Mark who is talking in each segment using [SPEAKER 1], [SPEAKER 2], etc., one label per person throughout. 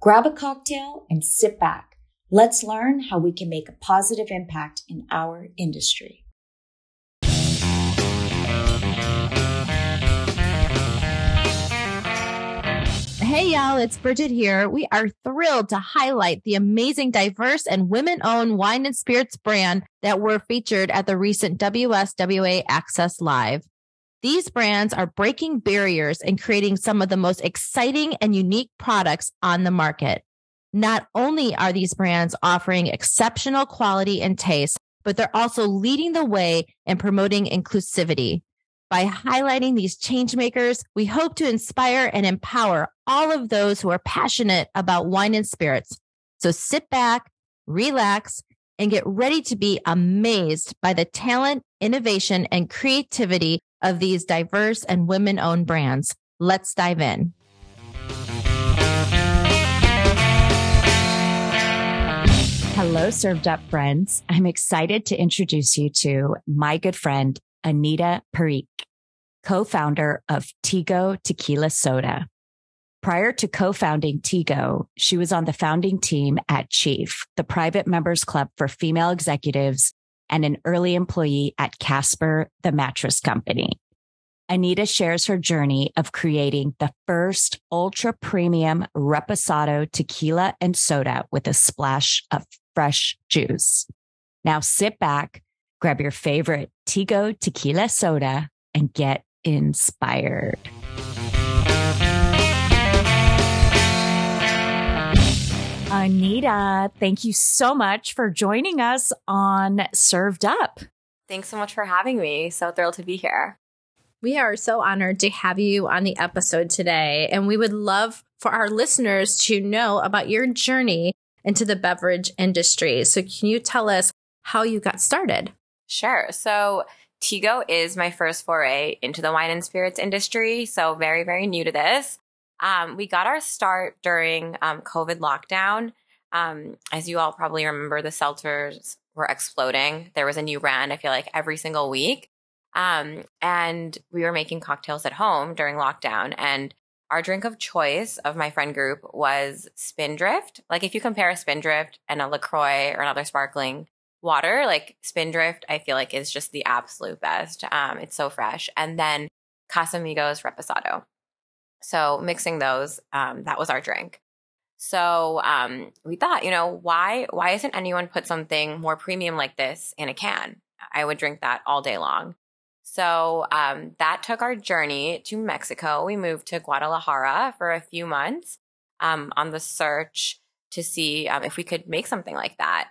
[SPEAKER 1] Grab a cocktail and sit back. Let's learn how we can make a positive impact in our industry.
[SPEAKER 2] Hey, y'all, it's Bridget here. We are thrilled to highlight the amazing, diverse, and women owned wine and spirits brand that were featured at the recent WSWA Access Live. These brands are breaking barriers and creating some of the most exciting and unique products on the market. Not only are these brands offering exceptional quality and taste, but they're also leading the way in promoting inclusivity. By highlighting these changemakers, we hope to inspire and empower all of those who are passionate about wine and spirits. So sit back, relax, and get ready to be amazed by the talent, innovation, and creativity of these diverse and women owned brands. Let's dive in.
[SPEAKER 1] Hello, served up friends. I'm excited to introduce you to my good friend, Anita Parikh, co-founder of Tigo Tequila Soda. Prior to co-founding Tigo, she was on the founding team at Chief, the private members club for female executives and an early employee at Casper, the mattress company. Anita shares her journey of creating the first ultra premium reposado tequila and soda with a splash of fresh juice. Now sit back, grab your favorite Tigo tequila soda and get inspired. Anita, thank you so much for joining us on Served Up.
[SPEAKER 3] Thanks so much for having me. So thrilled to be here.
[SPEAKER 2] We are so honored to have you on the episode today. And we would love for our listeners to know about your journey into the beverage industry. So, can you tell us how you got started?
[SPEAKER 3] Sure. So, Tigo is my first foray into the wine and spirits industry. So, very, very new to this. Um, we got our start during um, COVID lockdown. Um, as you all probably remember, the seltzers were exploding. There was a new brand, I feel like, every single week. Um, and we were making cocktails at home during lockdown. And our drink of choice of my friend group was Spindrift. Like, if you compare a Spindrift and a LaCroix or another sparkling water, like Spindrift, I feel like is just the absolute best. Um, it's so fresh. And then Casamigos Reposado. So mixing those, um, that was our drink. So um, we thought, you know, why why isn't anyone put something more premium like this in a can? I would drink that all day long. So um, that took our journey to Mexico. We moved to Guadalajara for a few months um, on the search to see um, if we could make something like that.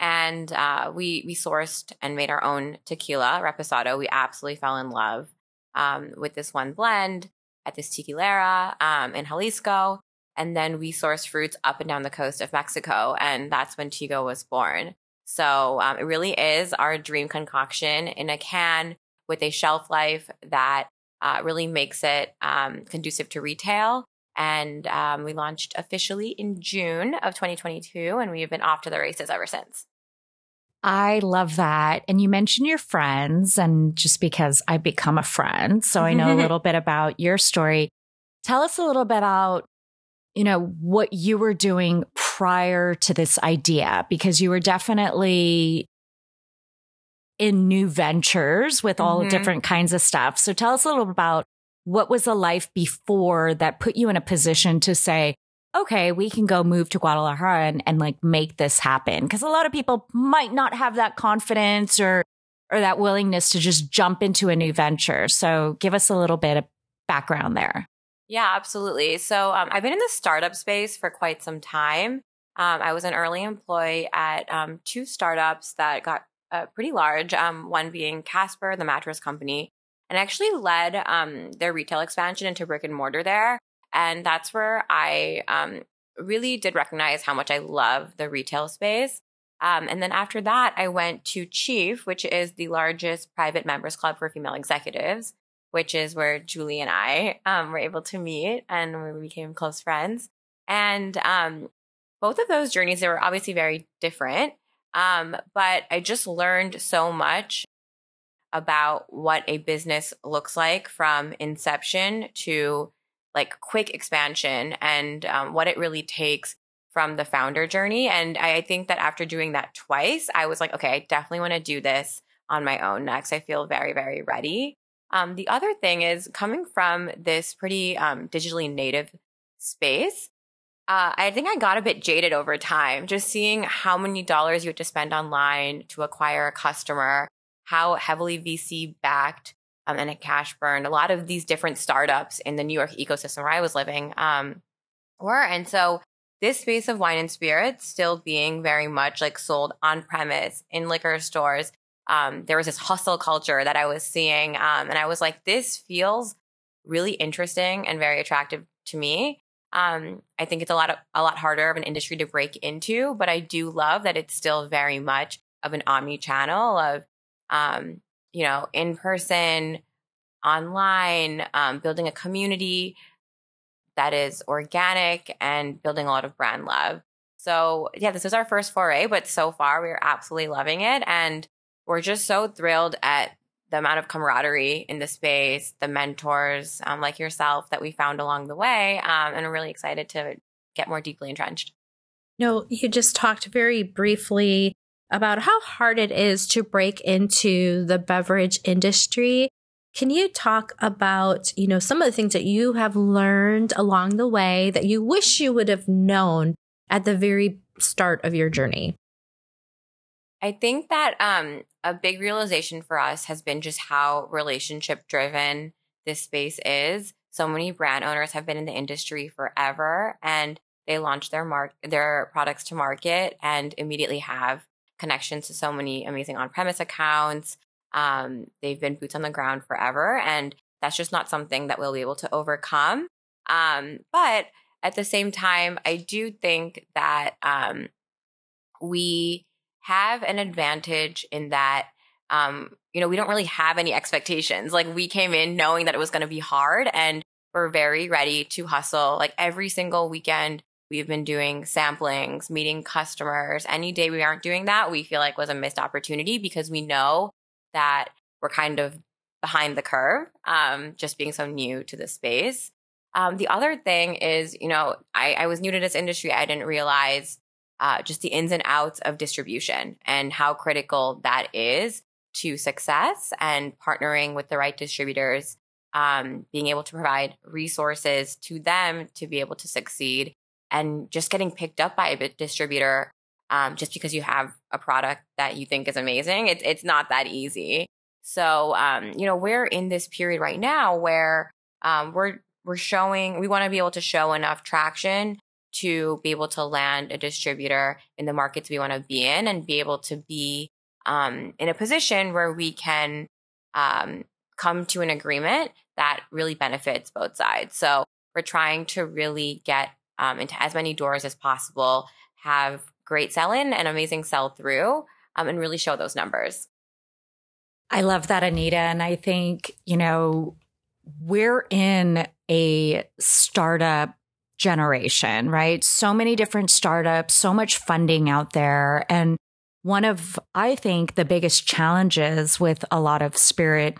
[SPEAKER 3] And uh, we we sourced and made our own tequila reposado. We absolutely fell in love um, with this one blend at this tequilera um, in Jalisco. And then we source fruits up and down the coast of Mexico. And that's when Tigo was born. So um, it really is our dream concoction in a can with a shelf life that uh, really makes it um, conducive to retail. And um, we launched officially in June of 2022, and we have been off to the races ever since.
[SPEAKER 1] I love that. And you mentioned your friends, and just because I've become a friend, so I know a little bit about your story. Tell us a little bit about, you know, what you were doing prior to this idea, because you were definitely in new ventures with all mm-hmm. different kinds of stuff. So tell us a little about what was the life before that put you in a position to say, okay, we can go move to Guadalajara and, and like make this happen. Cause a lot of people might not have that confidence or, or that willingness to just jump into a new venture. So give us a little bit of background there.
[SPEAKER 3] Yeah, absolutely. So um, I've been in the startup space for quite some time. Um, I was an early employee at um, two startups that got uh, pretty large, um, one being Casper, the mattress company, and actually led um, their retail expansion into brick and mortar there. And that's where I um, really did recognize how much I love the retail space. Um, and then after that, I went to Chief, which is the largest private members club for female executives, which is where Julie and I um, were able to meet and we became close friends. And um, both of those journeys, they were obviously very different. Um, but I just learned so much about what a business looks like from inception to like quick expansion and um, what it really takes from the founder journey. And I, think that after doing that twice, I was like, okay, I definitely want to do this on my own next. I feel very, very ready. Um, the other thing is coming from this pretty um, digitally native space. Uh, I think I got a bit jaded over time, just seeing how many dollars you had to spend online to acquire a customer, how heavily VC backed um, and a cash burn. A lot of these different startups in the New York ecosystem where I was living um, were. And so this space of wine and spirits still being very much like sold on premise in liquor stores. Um, there was this hustle culture that I was seeing. Um, and I was like, this feels really interesting and very attractive to me. Um, I think it's a lot of, a lot harder of an industry to break into, but I do love that it's still very much of an omni channel of um, you know, in person, online, um, building a community that is organic and building a lot of brand love. So, yeah, this is our first foray, but so far we're absolutely loving it. And we're just so thrilled at the amount of camaraderie in the space, the mentors um, like yourself that we found along the way. Um, and I'm really excited to get more deeply entrenched.
[SPEAKER 2] No, you just talked very briefly about how hard it is to break into the beverage industry. Can you talk about, you know, some of the things that you have learned along the way that you wish you would have known at the very start of your journey?
[SPEAKER 3] I think that um, a big realization for us has been just how relationship driven this space is. So many brand owners have been in the industry forever and they launch their mark their products to market and immediately have connections to so many amazing on-premise accounts. Um, they've been boots on the ground forever, and that's just not something that we'll be able to overcome. Um, but at the same time, I do think that um, we have an advantage in that um, you know we don't really have any expectations. Like we came in knowing that it was going to be hard, and we're very ready to hustle. Like every single weekend, We've been doing samplings, meeting customers. Any day we aren't doing that, we feel like was a missed opportunity because we know that we're kind of behind the curve, um, just being so new to the space. Um, the other thing is, you know, I, I, was new to this industry. I didn't realize uh, just the ins and outs of distribution and how critical that is to success and partnering with the right distributors, um, being able to provide resources to them to be able to succeed and just getting picked up by a distributor um, just because you have a product that you think is amazing. It's it's not that easy. So um, you know we're in this period right now where um, we're we're showing we want to be able to show enough traction to be able to land a distributor in the markets we want to be in and be able to be um, in a position where we can um, come to an agreement that really benefits both sides. So we're trying to really get um, into as many doors as possible, have great sell in and amazing sell through, um, and really show those numbers.
[SPEAKER 1] I love that, Anita. And I think, you know, we're in a startup generation, right? So many different startups, so much funding out there. And one of, I think, the biggest challenges with a lot of spirit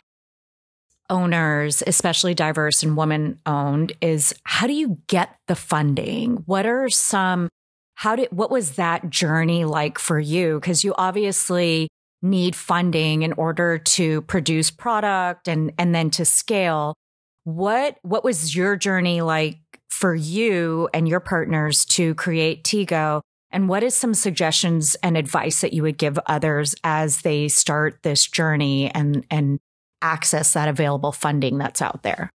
[SPEAKER 1] owners, especially diverse and woman owned, is how do you get the funding? What are some, how did, what was that journey like for you? Cause you obviously need funding in order to produce product and, and then to scale. What, what was your journey like for you and your partners to create Tigo? And what is some suggestions and advice that you would give others as they start this journey and, and access that available funding that's out there?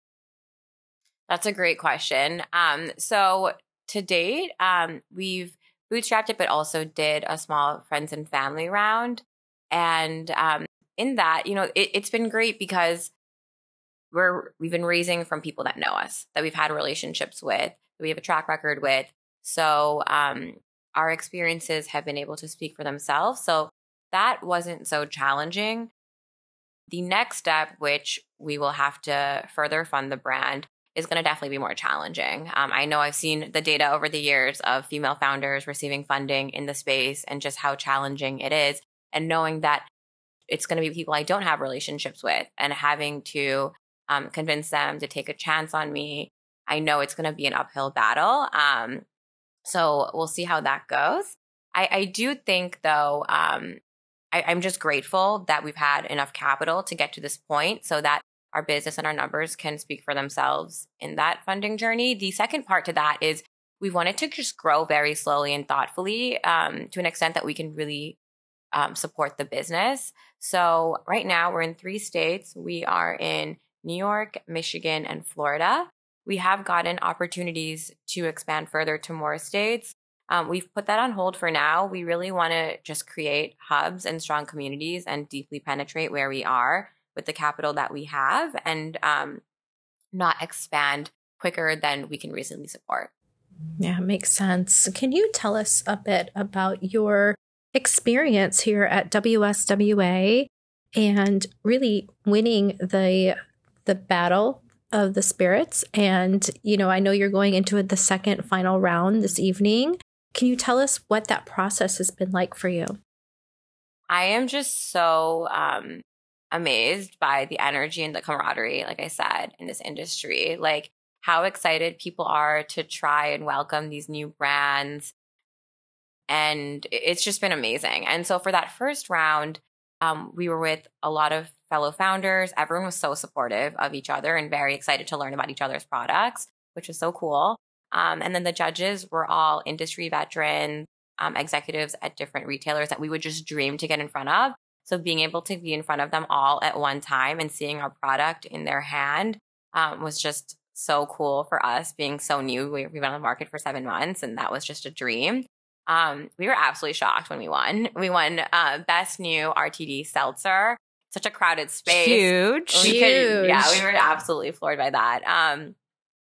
[SPEAKER 3] That's a great question. Um, so to date, um, we've bootstrapped it, but also did a small friends and family round. And um, in that, you know, it, it's been great because we're we've been raising from people that know us, that we've had relationships with, that we have a track record with. So um, our experiences have been able to speak for themselves. So that wasn't so challenging. The next step, which we will have to further fund the brand, is going to definitely be more challenging. Um, I know I've seen the data over the years of female founders receiving funding in the space and just how challenging it is. And knowing that it's going to be people I don't have relationships with and having to um, convince them to take a chance on me. I know it's going to be an uphill battle. Um, so we'll see how that goes. I, I do think, though, um, I, I'm just grateful that we've had enough capital to get to this point so that our business and our numbers can speak for themselves in that funding journey. The second part to that is we wanted to just grow very slowly and thoughtfully um, to an extent that we can really um, support the business. So right now we're in three states. We are in New York, Michigan, and Florida. We have gotten opportunities to expand further to more states. Um, we've put that on hold for now. We really want to just create hubs and strong communities and deeply penetrate where we are with the capital that we have and um, not expand quicker than we can reasonably support.
[SPEAKER 2] Yeah, makes sense. Can you tell us a bit about your experience here at WSWA and really winning the the battle of the spirits and you know I know you're going into the second final round this evening. Can you tell us what that process has been like for you?
[SPEAKER 3] I am just so um amazed by the energy and the camaraderie, like I said, in this industry. Like how excited people are to try and welcome these new brands. And it's just been amazing. And so for that first round, um, we were with a lot of fellow founders. Everyone was so supportive of each other and very excited to learn about each other's products, which was so cool. Um, and then the judges were all industry veterans, um, executives at different retailers that we would just dream to get in front of. So being able to be in front of them all at one time and seeing our product in their hand um, was just so cool for us being so new. We, have been on the market for seven months and that was just a dream. Um, we were absolutely shocked when we won. We won uh, Best New RTD Seltzer. Such a crowded space.
[SPEAKER 1] Huge.
[SPEAKER 3] We
[SPEAKER 1] Huge.
[SPEAKER 3] Could, yeah, we were absolutely floored by that. Um,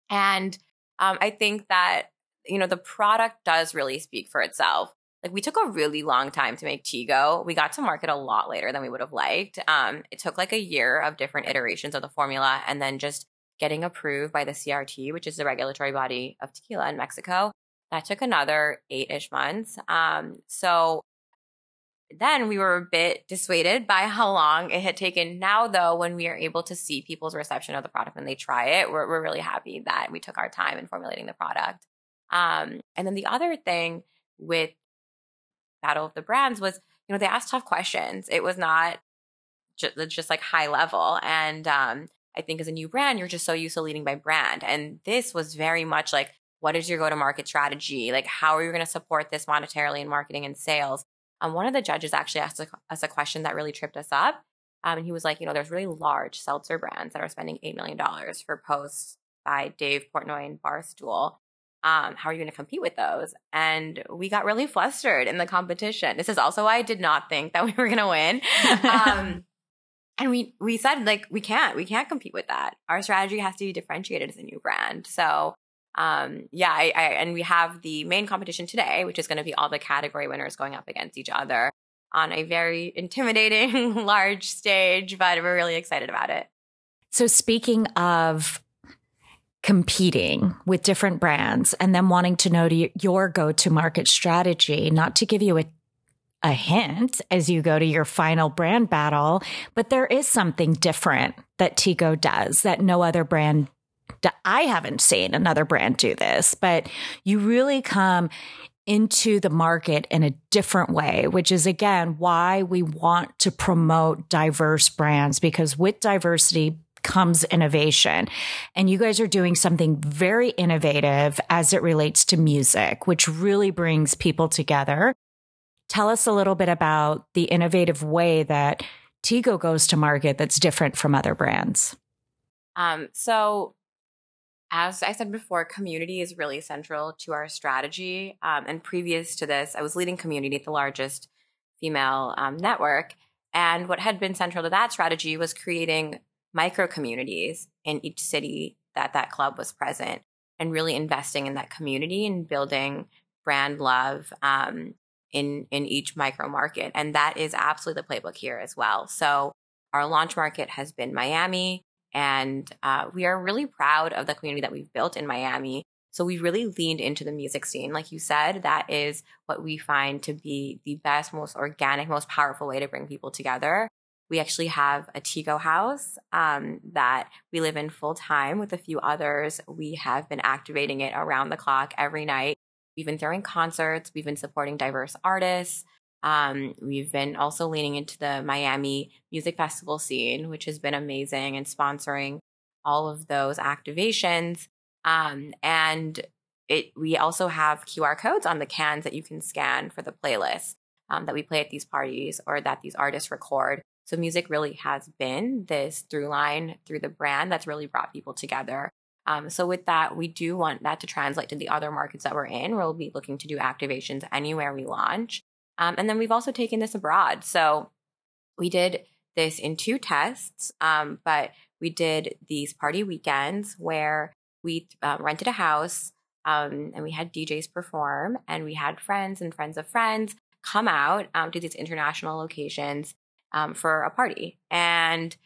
[SPEAKER 3] and um, I think that, you know, the product does really speak for itself like we took a really long time to make Tigo. We got to market a lot later than we would have liked. Um, it took like a year of different iterations of the formula and then just getting approved by the CRT, which is the regulatory body of tequila in Mexico. That took another eight ish months. Um, so then we were a bit dissuaded by how long it had taken. Now, though, when we are able to see people's reception of the product when they try it, we're, we're really happy that we took our time in formulating the product. Um, and then the other thing with battle of the brands was, you know, they asked tough questions. It was not just, just like high level. And um, I think as a new brand, you're just so used to leading by brand. And this was very much like, what is your go to market strategy? Like, how are you going to support this monetarily in marketing and sales? Um, one of the judges actually asked us a question that really tripped us up. Um, and he was like, you know, there's really large seltzer brands that are spending $8 million for posts by Dave Portnoy and Barstool um, how are you going to compete with those? And we got really flustered in the competition. This is also why I did not think that we were going to win. Um, and we we said like we can't we can't compete with that. Our strategy has to be differentiated as a new brand. So um, yeah, I, I, and we have the main competition today, which is going to be all the category winners going up against each other on a very intimidating large stage, but we're really excited about it.
[SPEAKER 1] So speaking of competing with different brands and then wanting to know your go to market strategy, not to give you a a hint as you go to your final brand battle, but there is something different that Tigo does that no other brand I haven't seen another brand do this, but you really come into the market in a different way, which is again why we want to promote diverse brands because with diversity comes innovation. And you guys are doing something very innovative as it relates to music, which really brings people together. Tell us a little bit about the innovative way that Tigo goes to market that's different from other brands.
[SPEAKER 3] Um, so, as I said before, community is really central to our strategy. Um, and previous to this, I was leading community at the largest female um, network. And what had been central to that strategy was creating micro communities in each city that that club was present. and really investing in that community and building brand love um, in in each micro market. And that is absolutely the playbook here as well. So our launch market has been Miami, and uh, we are really proud of the community that we've built in Miami. So we really leaned into the music scene. Like you said, that is what we find to be the best, most organic, most powerful way to bring people together. We actually have a Tigo house um, that we live in full time with a few others. We have been activating it around the clock every night. We've been throwing concerts. We've been supporting diverse artists. Um, we've been also leaning into the Miami Music Festival scene, which has been amazing and sponsoring all of those activations. Um, and it, we also have QR codes on the cans that you can scan for the playlist um, that we play at these parties or that these artists record. So music really has been this through line through the brand that's really brought people together. Um, so with that, we do want that to translate to the other markets that we're in. We'll be looking to do activations anywhere we launch. Um, and then we've also taken this abroad. So we did this in two tests, um, but we did these party weekends where we uh, rented a house um, and we had DJs perform, and we had friends and friends of friends come out um, to these international locations um, for a party. And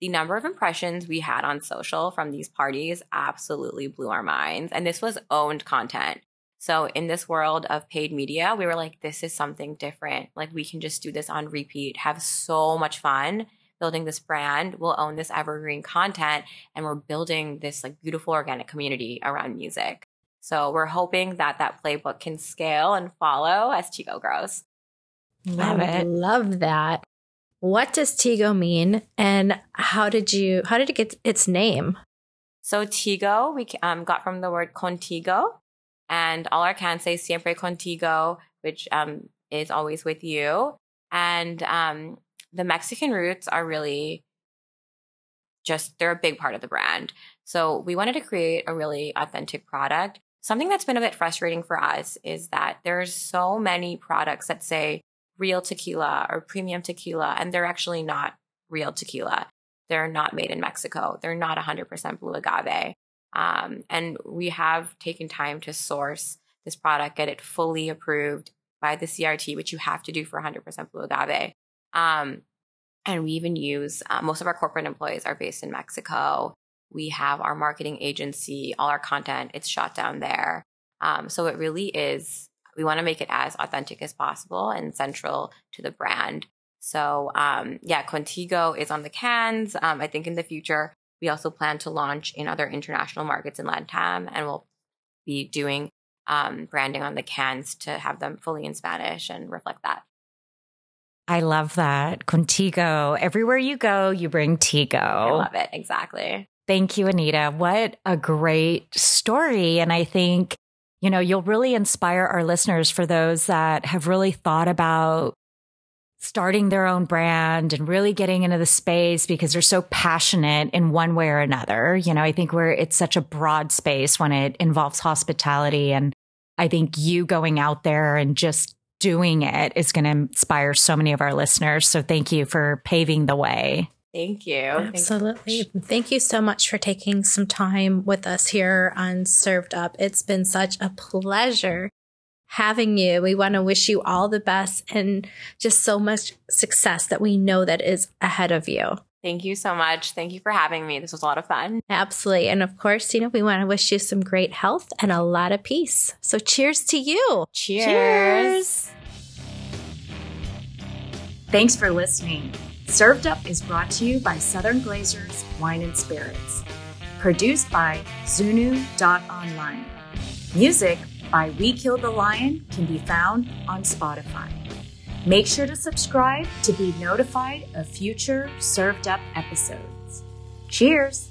[SPEAKER 3] the number of impressions we had on social from these parties absolutely blew our minds. And this was owned content. So in this world of paid media, we were like, this is something different. Like we can just do this on repeat, have so much fun building this brand. We'll own this evergreen content and we're building this like beautiful organic community around music. So we're hoping that that playbook can scale and follow as Tigo grows.
[SPEAKER 2] Love it. Love that. What does Tigo mean and how did you how did it get its name?
[SPEAKER 3] So Tigo we um, got from the word contigo and all our cans say siempre contigo, which um, is always with you. And um, the Mexican roots are really just, they're a big part of the brand. So we wanted to create a really authentic product. Something that's been a bit frustrating for us is that there's so many products that say real tequila or premium tequila, and they're actually not real tequila. They're not made in Mexico. They're not 100% blue agave. Um, and we have taken time to source this product, get it fully approved by the CRT, which you have to do for 100% blue agave. Um, and we even use uh, most of our corporate employees are based in Mexico. We have our marketing agency, all our content, it's shot down there. Um, so it really is, we want to make it as authentic as possible and central to the brand. So, um, yeah, Contigo is on the cans. Um, I think in the future, we also plan to launch in other international markets in LATAM, and we'll be doing um, branding on the cans to have them fully in Spanish and reflect that.
[SPEAKER 1] I love that. Contigo. Everywhere you go, you bring Tigo. I
[SPEAKER 3] love it. Exactly.
[SPEAKER 1] Thank you, Anita. What a great story. And I think, you know, you'll really inspire our listeners for those that have really thought about starting their own brand and really getting into the space because they're so passionate in one way or another. You know, I think where it's such a broad space when it involves hospitality. And I think you going out there and just doing it is going to inspire so many of our listeners. So thank you for paving the way.
[SPEAKER 3] Thank you.
[SPEAKER 2] Absolutely. Thank you. Thank you so much for taking some time with us here on Served Up. It's been such a pleasure having you. We want to wish you all the best and just so much success that we know that is ahead of you.
[SPEAKER 3] Thank you so much. Thank you for having me. This was a lot of fun.
[SPEAKER 2] Absolutely. And of course, you know, we want to wish you some great health and a lot of peace. So cheers to you.
[SPEAKER 3] Cheers. cheers.
[SPEAKER 1] Thanks for listening. Served Up is brought to you by Southern Glazer's Wine and Spirits. Produced by Zunu.online. Music by We Killed the Lion can be found on Spotify. Make sure to subscribe to be notified of future Served Up episodes. Cheers!